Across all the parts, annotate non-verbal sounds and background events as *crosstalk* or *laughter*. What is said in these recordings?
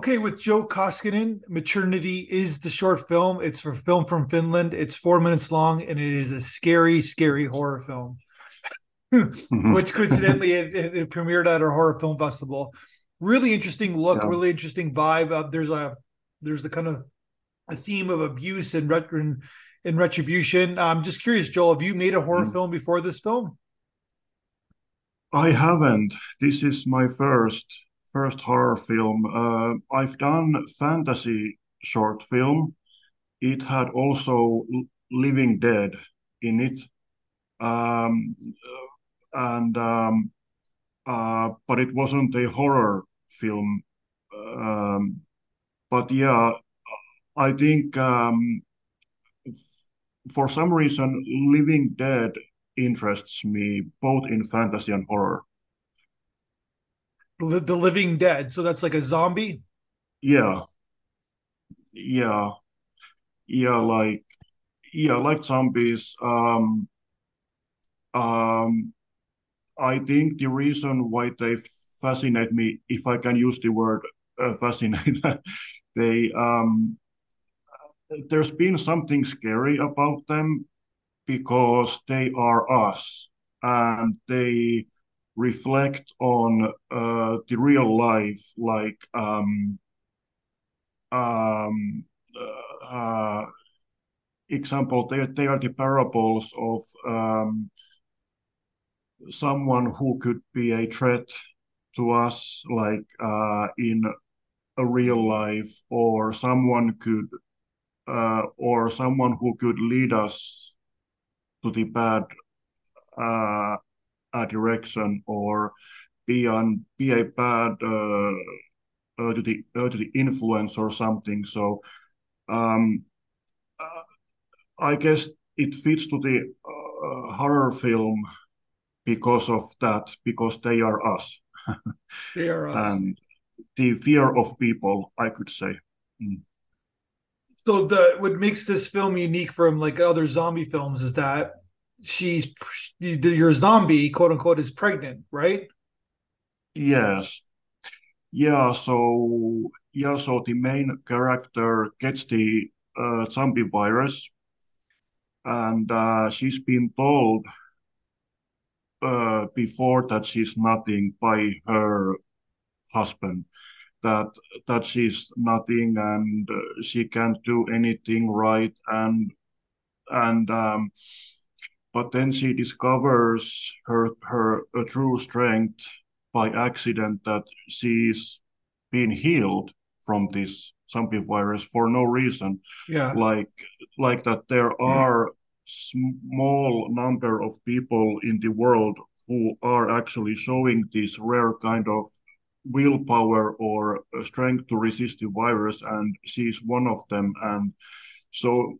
Okay, with Joel Koskinen, Maternity is the short film. It's a film from Finland. It's four minutes long, and it is a scary, scary horror film. mm-hmm. *laughs* Which coincidentally it, it, it, premiered at our horror film festival. Really interesting look, yeah. really interesting vibe. Uh, there's a there's the kind of a theme of abuse and, ret- and, and retribution. I'm just curious, Joel, have you made a horror mm. film before this film? I haven't. This is my first first horror film. Uh, I've done fantasy short film. It had also Living Dead in it, um, and um, uh, but it wasn't a horror film. Um, but yeah, I think um, for some reason, Living Dead interests me both in fantasy and horror. The Living Dead. So that's like a zombie. Yeah. Yeah. Yeah. Like yeah, like zombies. Um. Um. I think the reason why they fascinate me, if I can use the word uh, fascinate, *laughs* they um. There's been something scary about them because they are us and they reflect on uh, the real life, like um, um, uh, example, they, they are the parables of um, someone who could be a threat to us, like uh, in a real life, or someone could, uh, or someone who could lead us to the bad uh, a direction or be on be a bad uh, uh, to the uh, to the influence or something. So um, uh, I guess it fits to the uh, horror film because of that, because they are us. *laughs* they are us. and the fear of people, I could say. Mm. So the what makes this film unique from like other zombie films is that she's your zombie quote unquote is pregnant right? Yes. Yeah so yeah so the main character gets the uh, zombie virus and uh, she's been told uh, before that she's nothing by her husband that that she's nothing and uh, she can't do anything right and and um, but then she discovers her her true strength by accident that she's been healed from this zombie virus for no reason. Yeah. Like like that there are yeah. small number of people in the world who are actually showing this rare kind of willpower or strength to resist the virus and she's one of them. And so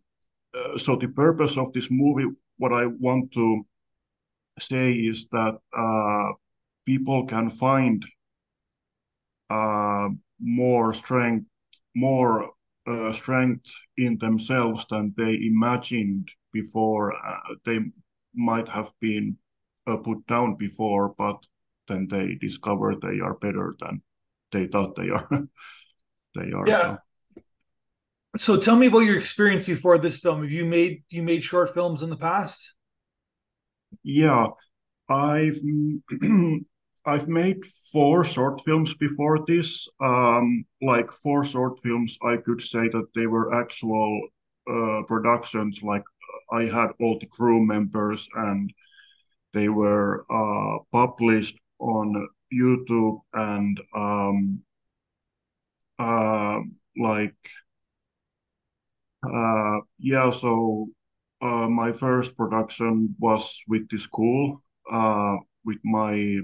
uh, so the purpose of this movie what I want to say is that uh, people can find uh, more strength, more uh, strength in themselves than they imagined before. Uh, they might have been uh, put down before, but then they discover they are better than they thought they are. *laughs* they are. Yeah. So so tell me about your experience before this film. Have you made you made short films in the past? Yeah i've *clears throat* i've made four short films before this. Um like four short films i could say that they were actual uh, productions. Like i had all the crew members and they were uh, published on youtube and um uh like uh, yeah, so uh, my first production was with the school, uh, with my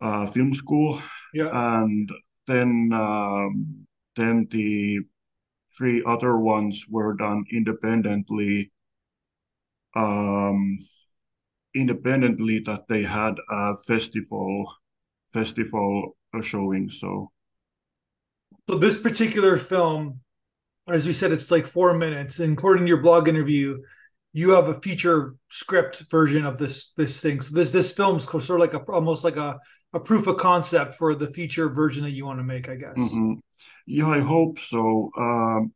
uh, film school, yeah, and then um, then the three other ones were done independently. Um, independently that they had a festival festival showing so so this particular film as we said, it's like four minutes. And according to your blog interview, you have a feature script version of this this thing. So this this film's sort of like a almost like a a proof of concept for the feature version that you want to make, I guess. Mm-hmm. Yeah, I hope so. Um,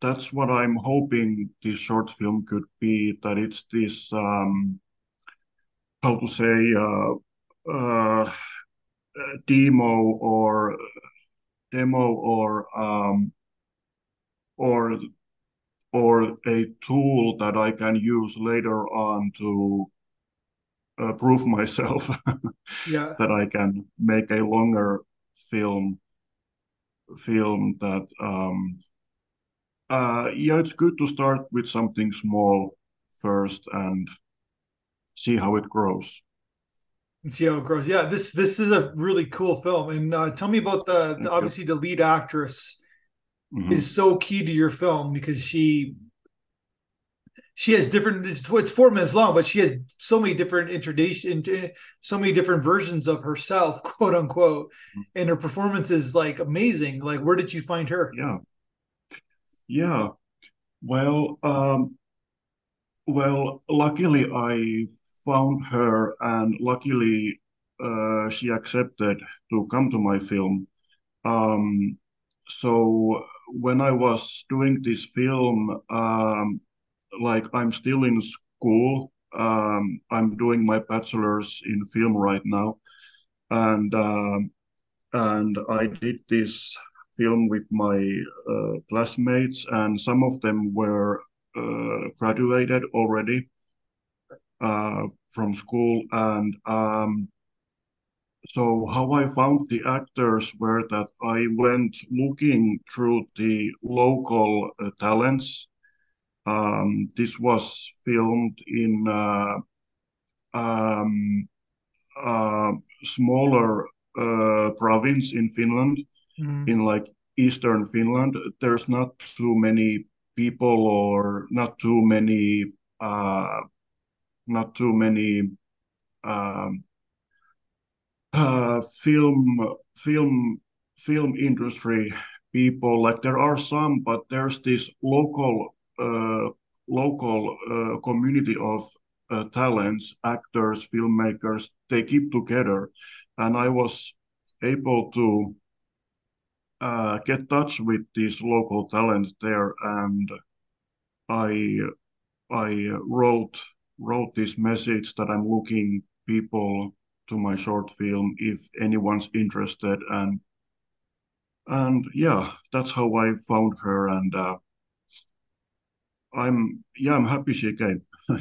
that's what I'm hoping this short film could be. That it's this um, how to say uh, uh, demo or demo or um, or or a tool that I can use later on to uh, prove myself *laughs* yeah. that I can make a longer film film that um, uh, yeah it's good to start with something small first and see how it grows. And see how it grows. Yeah this this is a really cool film. And uh, tell me about the, the obviously the lead actress mm-hmm. is so key to your film because she she has different it's, it's, four minutes long but she has so many different introduction so many different versions of herself *laughs* quote unquote mm-hmm. and her performance is like amazing. Like where did you find her? Yeah. Yeah. Well um well luckily i found her and luckily uh, she accepted to come to my film. Um so when I was doing this film, um, like I'm still in school. Um, I'm doing my bachelor's in film right now, and um, and I did this film with my uh, classmates, and some of them were uh, graduated already uh, from school, and um, so how I found the actors were that I went looking through the local uh, talents. Um, this was filmed in uh, um, uh, smaller uh, province in Finland, mm. in like eastern Finland. There's not too many people or not too many uh, not too many um, uh, film film film industry people like there are some but there's this local uh, local uh, community of uh, talents actors filmmakers. They keep together. And i was able to uh, get touch with these local talents there. And i i wrote wrote this message that i'm looking people to my short film if anyone's interested and and yeah that's how i found her and uh, i'm yeah i'm happy she came *laughs*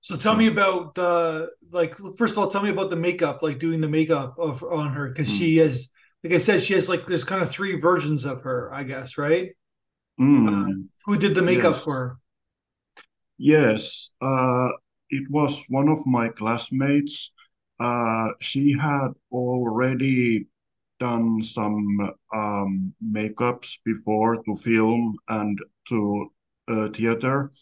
so tell me about uh like first of all tell me about the makeup like doing the makeup of on her because mm. she has like i said she has like there's kind of three versions of her i guess right mm. uh, who did the makeup yes. for her yes uh it was one of my classmates uh, she had already done some um, makeups before to film and to uh, theater,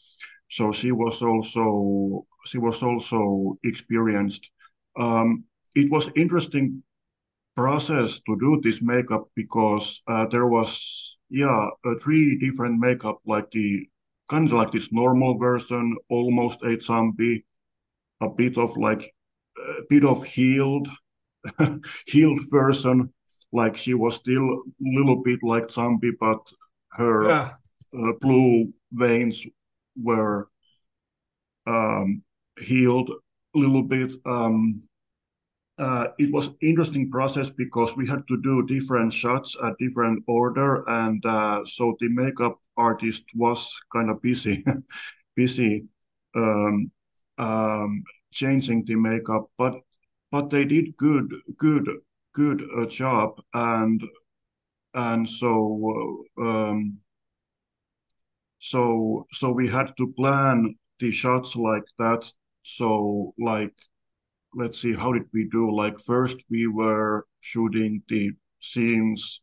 so she was also she was also experienced. Um, it was interesting process to do this makeup because uh, there was yeah uh, three different makeup like the kind of like this normal version almost a zombie a bit of like a bit of healed *laughs* healed version like she was still a little bit like zombie but her yeah. uh, blue veins were um, healed a little bit um, uh, it was interesting process because we had to do different shots at different order and uh, so the makeup artist was kind of busy *laughs* busy um, um, changing the makeup, but but they did good good good uh, job and and so um, so so we had to plan the shots like that. So like let's see how did we do? Like first we were shooting the scenes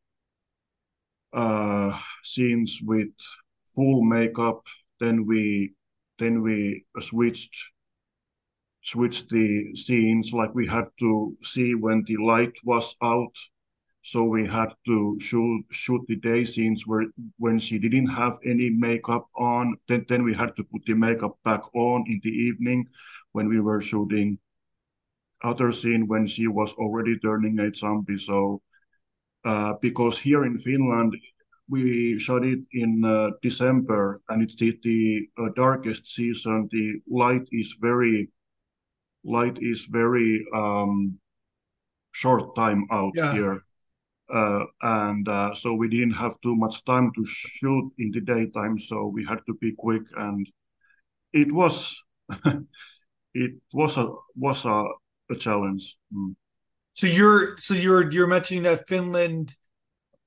uh scenes with full makeup then we then we switched switch the scenes like we had to see when the light was out. So we had to shoot shoot the day scenes where when she didn't have any makeup on. Then then we had to put the makeup back on in the evening when we were shooting. Other scene when she was already turning a zombie. So uh, because here in finland we shot it in uh, december and it's the, the uh, darkest season. The light is very light is very um, short time out Yeah. here uh, and uh, so we didn't have too much time to shoot in the daytime so we had to be quick and it was *laughs* it was a was a, a challenge Mm. So you're so you're you're mentioning that Finland,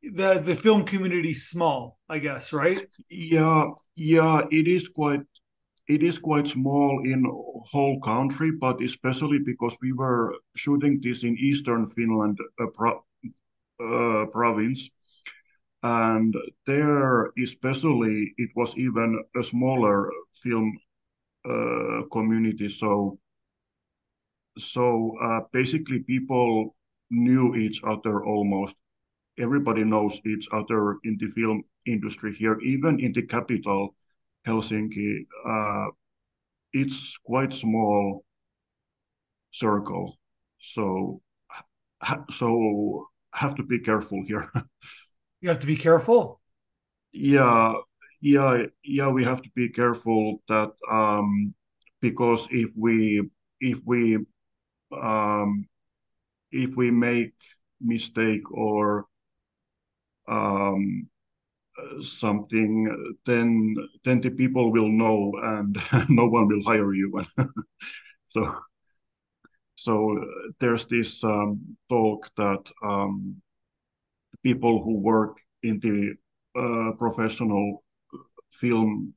the the film community small, I guess, right? yeah yeah it is quite it is quite small in whole country but especially because we were shooting this in eastern finland uh, pro- uh, province. And there especially it was even a smaller film uh, community. So so uh, basically people knew each other almost. Everybody knows each other in the film industry here even in the capital helsinki uh, it's quite small circle so ha- so have to be careful here *laughs* You have to be careful. yeah yeah yeah we have to be careful that um because if we if we um if we make mistake or um something then then the people will know and *laughs* no one will hire you. *laughs* So so there's this um, talk that um, people who work in the uh, professional film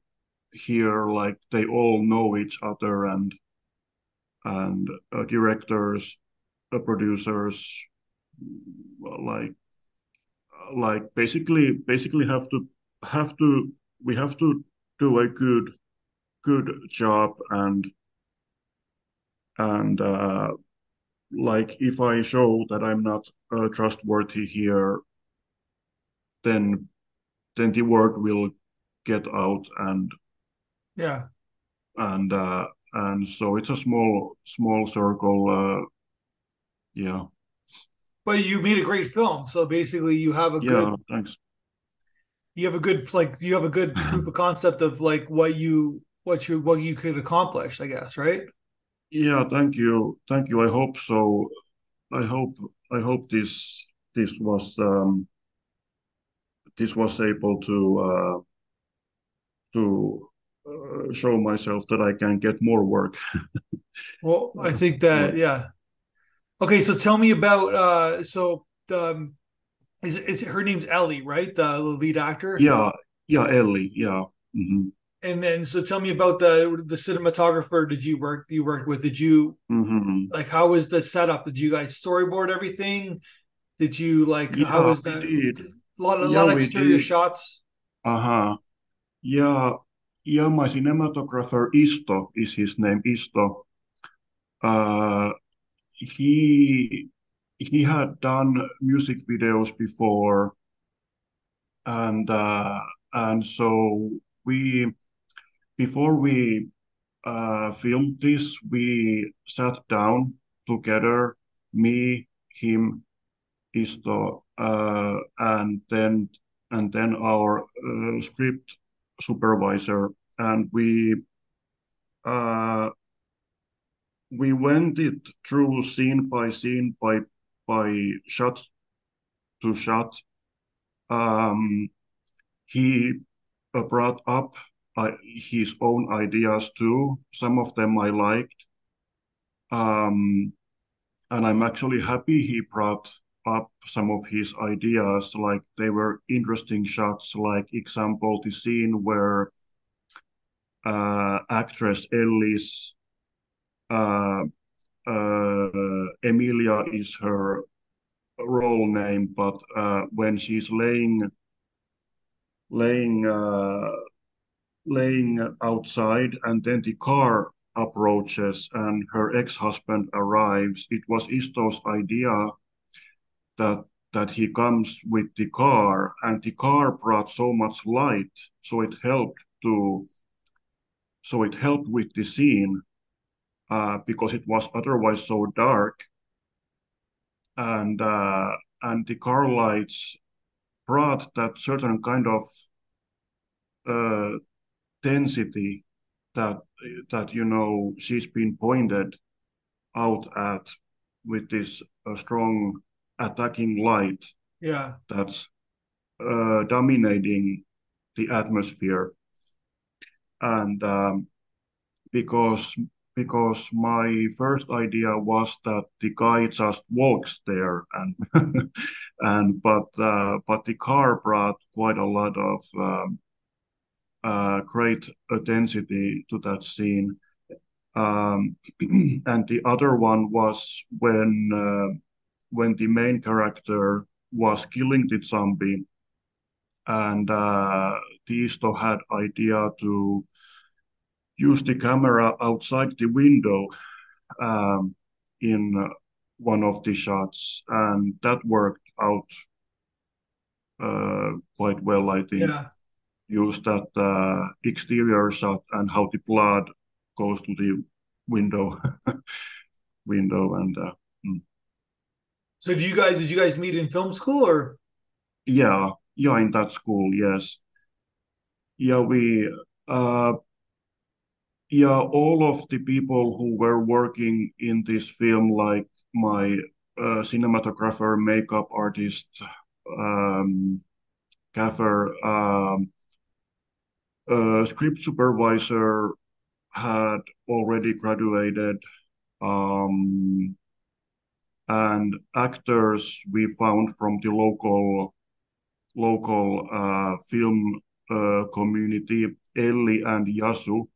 here like they all know each other and and uh, directors uh, producers like like basically basically have to have to we have to do a good good job and and uh, like if I show that I'm not uh, trustworthy here, then then the word will get out and Yeah. and uh, and so it's a small small circle. Uh, yeah, But you made a great film. So basically you have a yeah. good Thanks. you have a good like you have a good *clears throat* proof of concept of like what you what you what you could accomplish, I guess, right? Yeah, thank you, thank you. I hope so. I hope I hope this this was um, this was able to uh, to uh, show myself that I can get more work. *laughs* Well, I think that yeah. Okay, so tell me about uh so um is is her name's Ellie, right? The lead actor? Yeah, yeah, Ellie. Yeah. hmm And then so tell me about the the cinematographer did you work you worked with? Did you hmm like how was the setup? Did you guys storyboard everything? Did you like how was that? A lot, a Yeah, lot of exterior did. shots. Uh-huh. Yeah, yeah, my cinematographer Isto is his name, Isto. Uh, he he had done music videos before, and uh, and so we before we uh, filmed this, we sat down together, me, him, Isto, uh, and then and then our uh, script supervisor, and we uh, we went it through scene by scene by by shot to shot. Um, he uh, brought up uh, his own ideas too. Some of them I liked. Um, and I'm actually happy he brought up some of his ideas. Like they were interesting shots. Like example, the scene where uh, actress Ellis, Emilia is her role name, but uh, when she's laying laying uh, laying outside and then the car approaches and her ex-husband arrives it was isto's idea that that he comes with the car, and the car brought so much light, so it helped to so it helped with the scene uh, because it was otherwise so dark, and uh, and the car lights brought that certain kind of uh, density that that you know she's been pointed out at with this uh, strong attacking light yeah. that's uh, dominating the atmosphere. And um, because because my first idea was that the guy just walks there and *laughs* and but uh, but the car brought quite a lot of um, uh, great intensity to that scene. Um, *clears throat* and the other one was when uh, when the main character was killing the zombie and uh, Isto had idea to use the camera outside the window um, in uh, one of the shots, and that worked out uh, quite well, I think. yeah Use that uh, exterior shot and how the blood goes to the window, *laughs* window, and uh, mm. so do you guys did you guys meet in film school or yeah, yeah, in that school, yes, yeah, we uh, yeah, all of the people who were working in this film, like my uh, cinematographer, makeup artist, um, gaffer, um, uh, script supervisor had already graduated, um, and actors we found from the local local uh, film uh, community, Elli and Yasu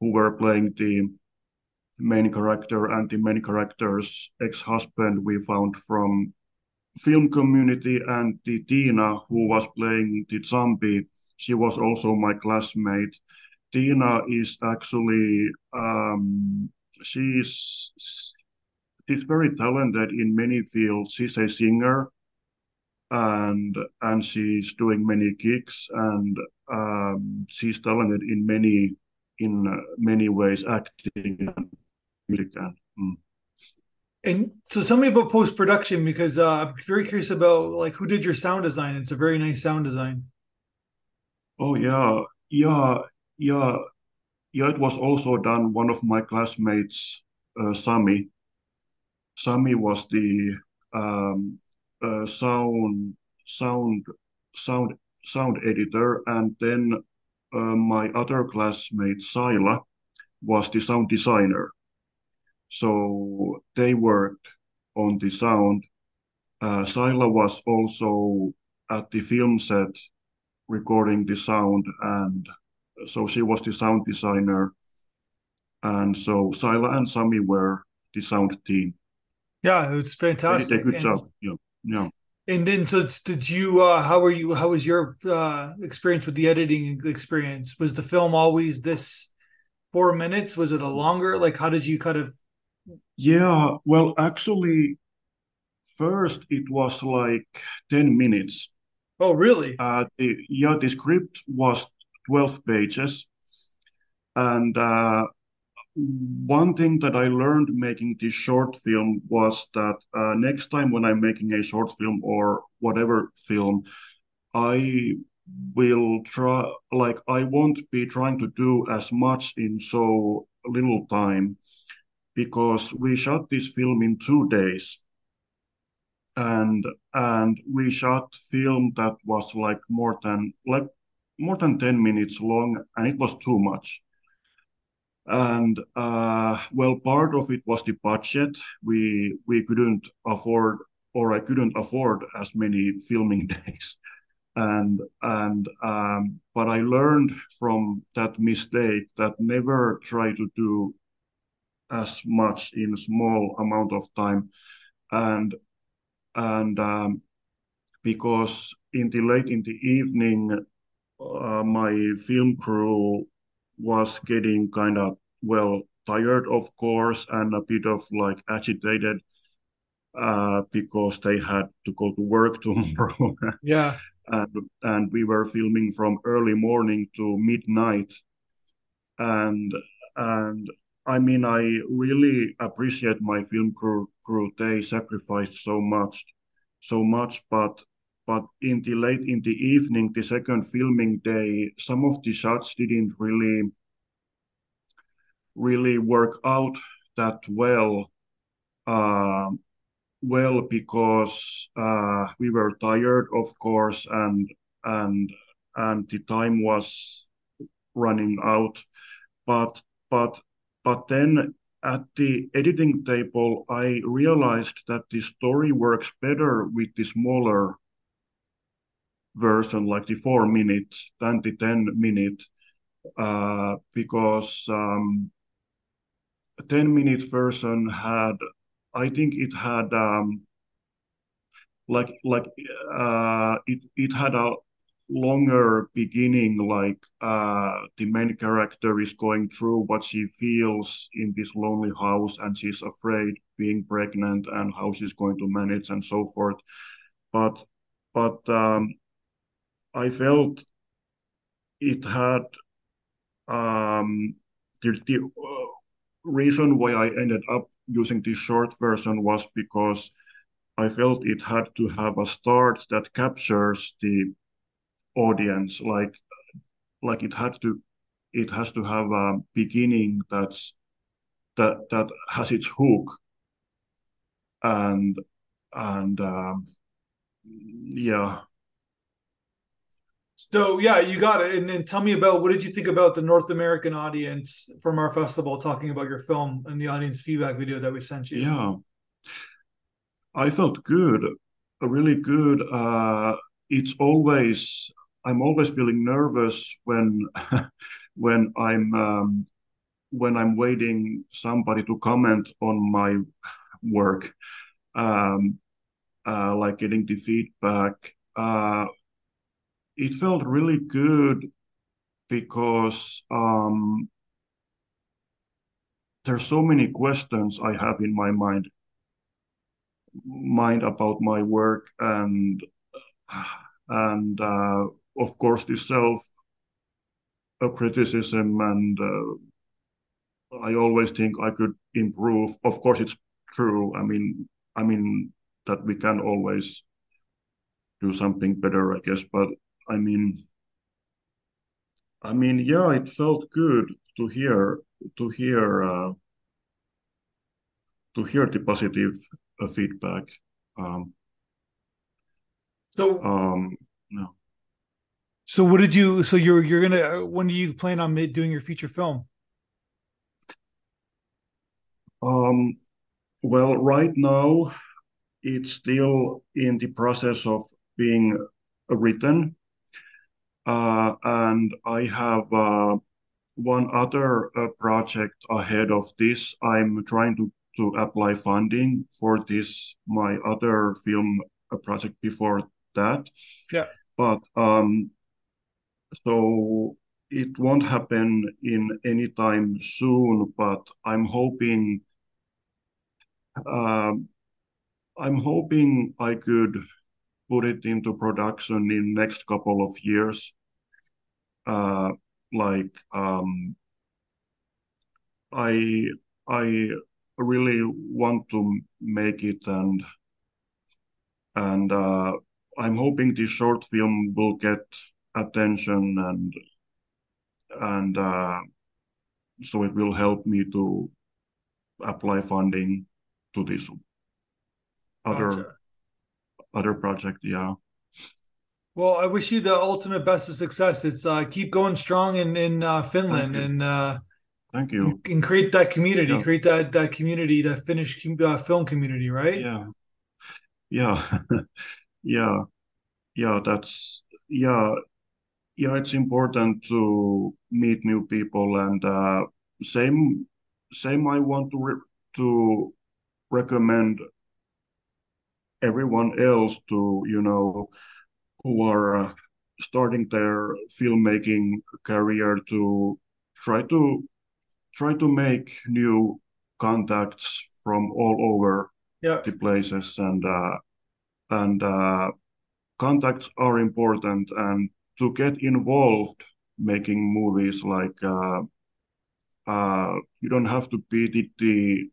who were playing the main character and the main character's ex-husband we found from film community and the Tina who was playing the zombie she was also my classmate. Tina is actually um, she's she's very talented in many fields. She's a singer and and she's doing many gigs and um, she's talented in many in many ways acting and music and mm. and so tell me about post production because uh, I'm very curious about like who did your sound design. It's a very nice sound design. oh yeah. Yeah. Yeah. Yeah it was also done. One of my classmates uh, Sami. Sami was the um, uh, sound sound sound sound editor. And then my other classmate Saila was the sound designer. So they worked on the sound. Uh, Saila was also at the film set recording the sound, and so she was the sound designer. And so Saila and Sami were the sound team. Yeah, it's fantastic. They did a good and, job. Yeah, yeah. And then, so did you? Uh, how were you? How was your uh, experience with the editing experience? Was the film always this four minutes? Was it a longer? Like, how did you kind of? Yeah, well, actually, first it was like 10 minutes. Oh, really? Uh, the, yeah, the script was 12 pages. And uh, one thing that I learned making this short film was that uh, next time when I'm making a short film or whatever film, I will try, like, I won't be trying to do as much in so little time because we shot this film in two days. And and we shot film that was like more than like more than 10 minutes long and it was too much and uh, well part of it was the budget. We we couldn't afford or i couldn't afford as many filming *laughs* days. And and um, but i learned from that mistake that never try to do as much in a small amount of time. And and um, because in the late in the evening uh, my film crew was getting kind of well tired of course and a bit of like agitated uh, because they had to go to work *laughs* tomorrow. yeah. and, and we were filming from early morning to midnight. And and I mean, I really appreciate my film crew. Crew they sacrificed so much, so much. But but in the late in the evening, the second filming day, some of the shots didn't really really work out that well. Uh, well because uh, we were tired, of course, and and and the time was running out. But but but then at the editing table, I realized that the story works better with the smaller version, like the four minute, than the 10 minute, uh, because um, 10 minute version had I think it had um, like like uh, it it had a longer beginning like uh, the main character is going through what she feels in this lonely house and she's afraid being pregnant and how she's going to manage and so forth. But but um, i felt it had um, the, the uh, reason why i ended up using this short version was because I felt it had to have a start that captures the audience, like like it had to it has to have a beginning that's that that has its hook. And and um, yeah so yeah, you got it. And then tell me about what did you think about the North American audience from our festival talking about your film and the audience feedback video that we sent you? Yeah, I felt good, really good. Uh, it's always I'm always feeling nervous when *laughs* when I'm um, when I'm waiting somebody to comment on my work, um, uh, like getting the feedback. Uh, it felt really good because um, there's so many questions I have in my mind mind about my work and and uh, of course the self a criticism and uh, I always think I could improve. Of course, it's true. I mean, I mean that we can always do something better, I guess. But I mean, I mean, yeah, it felt good to hear to hear uh, to hear the positive uh, feedback. Um, so, um, no. So, what did you? So, you're you're gonna when do you plan on doing your feature film? Um, well, right now, it's still in the process of being written. Uh, and I have uh, one other uh, project ahead of this. I'm trying to, to apply funding for this, my other film project before that. Yeah. But um, so it won't happen in any time soon, but I'm hoping um, I'm hoping I could put it into production in next couple of years. Uh, like um, I I really want to make it and and uh, I'm hoping this short film will get attention and and uh, so it will help me to apply funding to this other gotcha. Other project yeah well, I wish you the ultimate best of success. It's uh, keep going strong in in uh, Finland and uh, thank you and create that community, yeah. create that that community, that Finnish uh, film community, right? Yeah, yeah, *laughs* yeah, yeah. That's yeah, yeah. It's important to meet new people and uh, same same. I want to re- to recommend everyone else to you know who are uh, starting their filmmaking career to try to try to make new contacts from all over yeah. the places and uh, and uh, contacts are important and to get involved making movies like uh, uh, you don't have to be the, the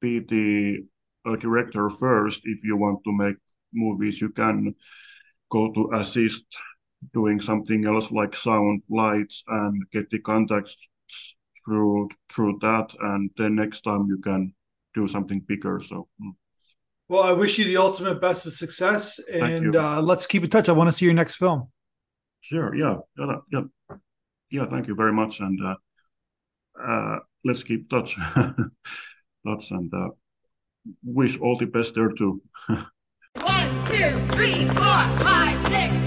be the uh, director first. If you want to make movies you can go to assist doing something else like sound lights and get the contacts through through that. And then next time you can do something bigger so mm. well i wish you the ultimate best of success and uh, let's keep in touch. I want to see your next film. Sure yeah yeah yeah, yeah thank you very much and uh, uh, let's keep touch. *laughs* Touch and uh, wish all the best there too. *laughs* One, two, three, four, five, six,